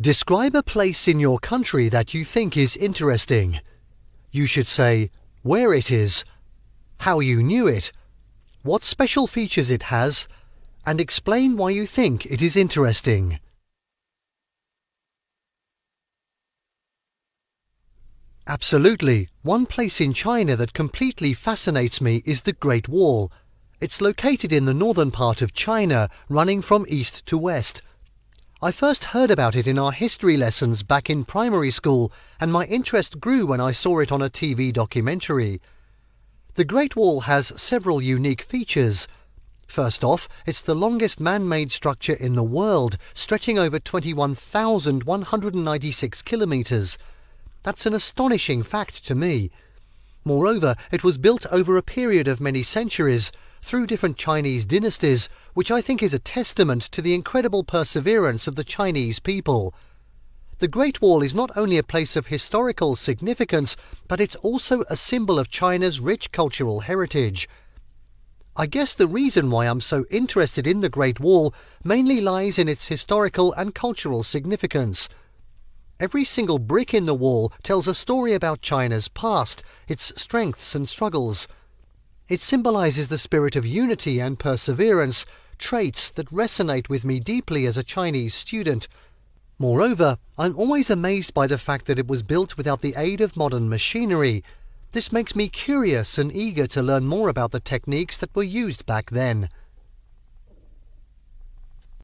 Describe a place in your country that you think is interesting. You should say where it is, how you knew it, what special features it has, and explain why you think it is interesting. Absolutely. One place in China that completely fascinates me is the Great Wall. It's located in the northern part of China, running from east to west. I first heard about it in our history lessons back in primary school, and my interest grew when I saw it on a TV documentary. The Great Wall has several unique features. First off, it's the longest man made structure in the world, stretching over 21,196 kilometres. That's an astonishing fact to me. Moreover, it was built over a period of many centuries, through different Chinese dynasties, which I think is a testament to the incredible perseverance of the Chinese people. The Great Wall is not only a place of historical significance, but it's also a symbol of China's rich cultural heritage. I guess the reason why I'm so interested in the Great Wall mainly lies in its historical and cultural significance. Every single brick in the wall tells a story about China's past, its strengths and struggles. It symbolizes the spirit of unity and perseverance, traits that resonate with me deeply as a Chinese student. Moreover, I'm always amazed by the fact that it was built without the aid of modern machinery. This makes me curious and eager to learn more about the techniques that were used back then.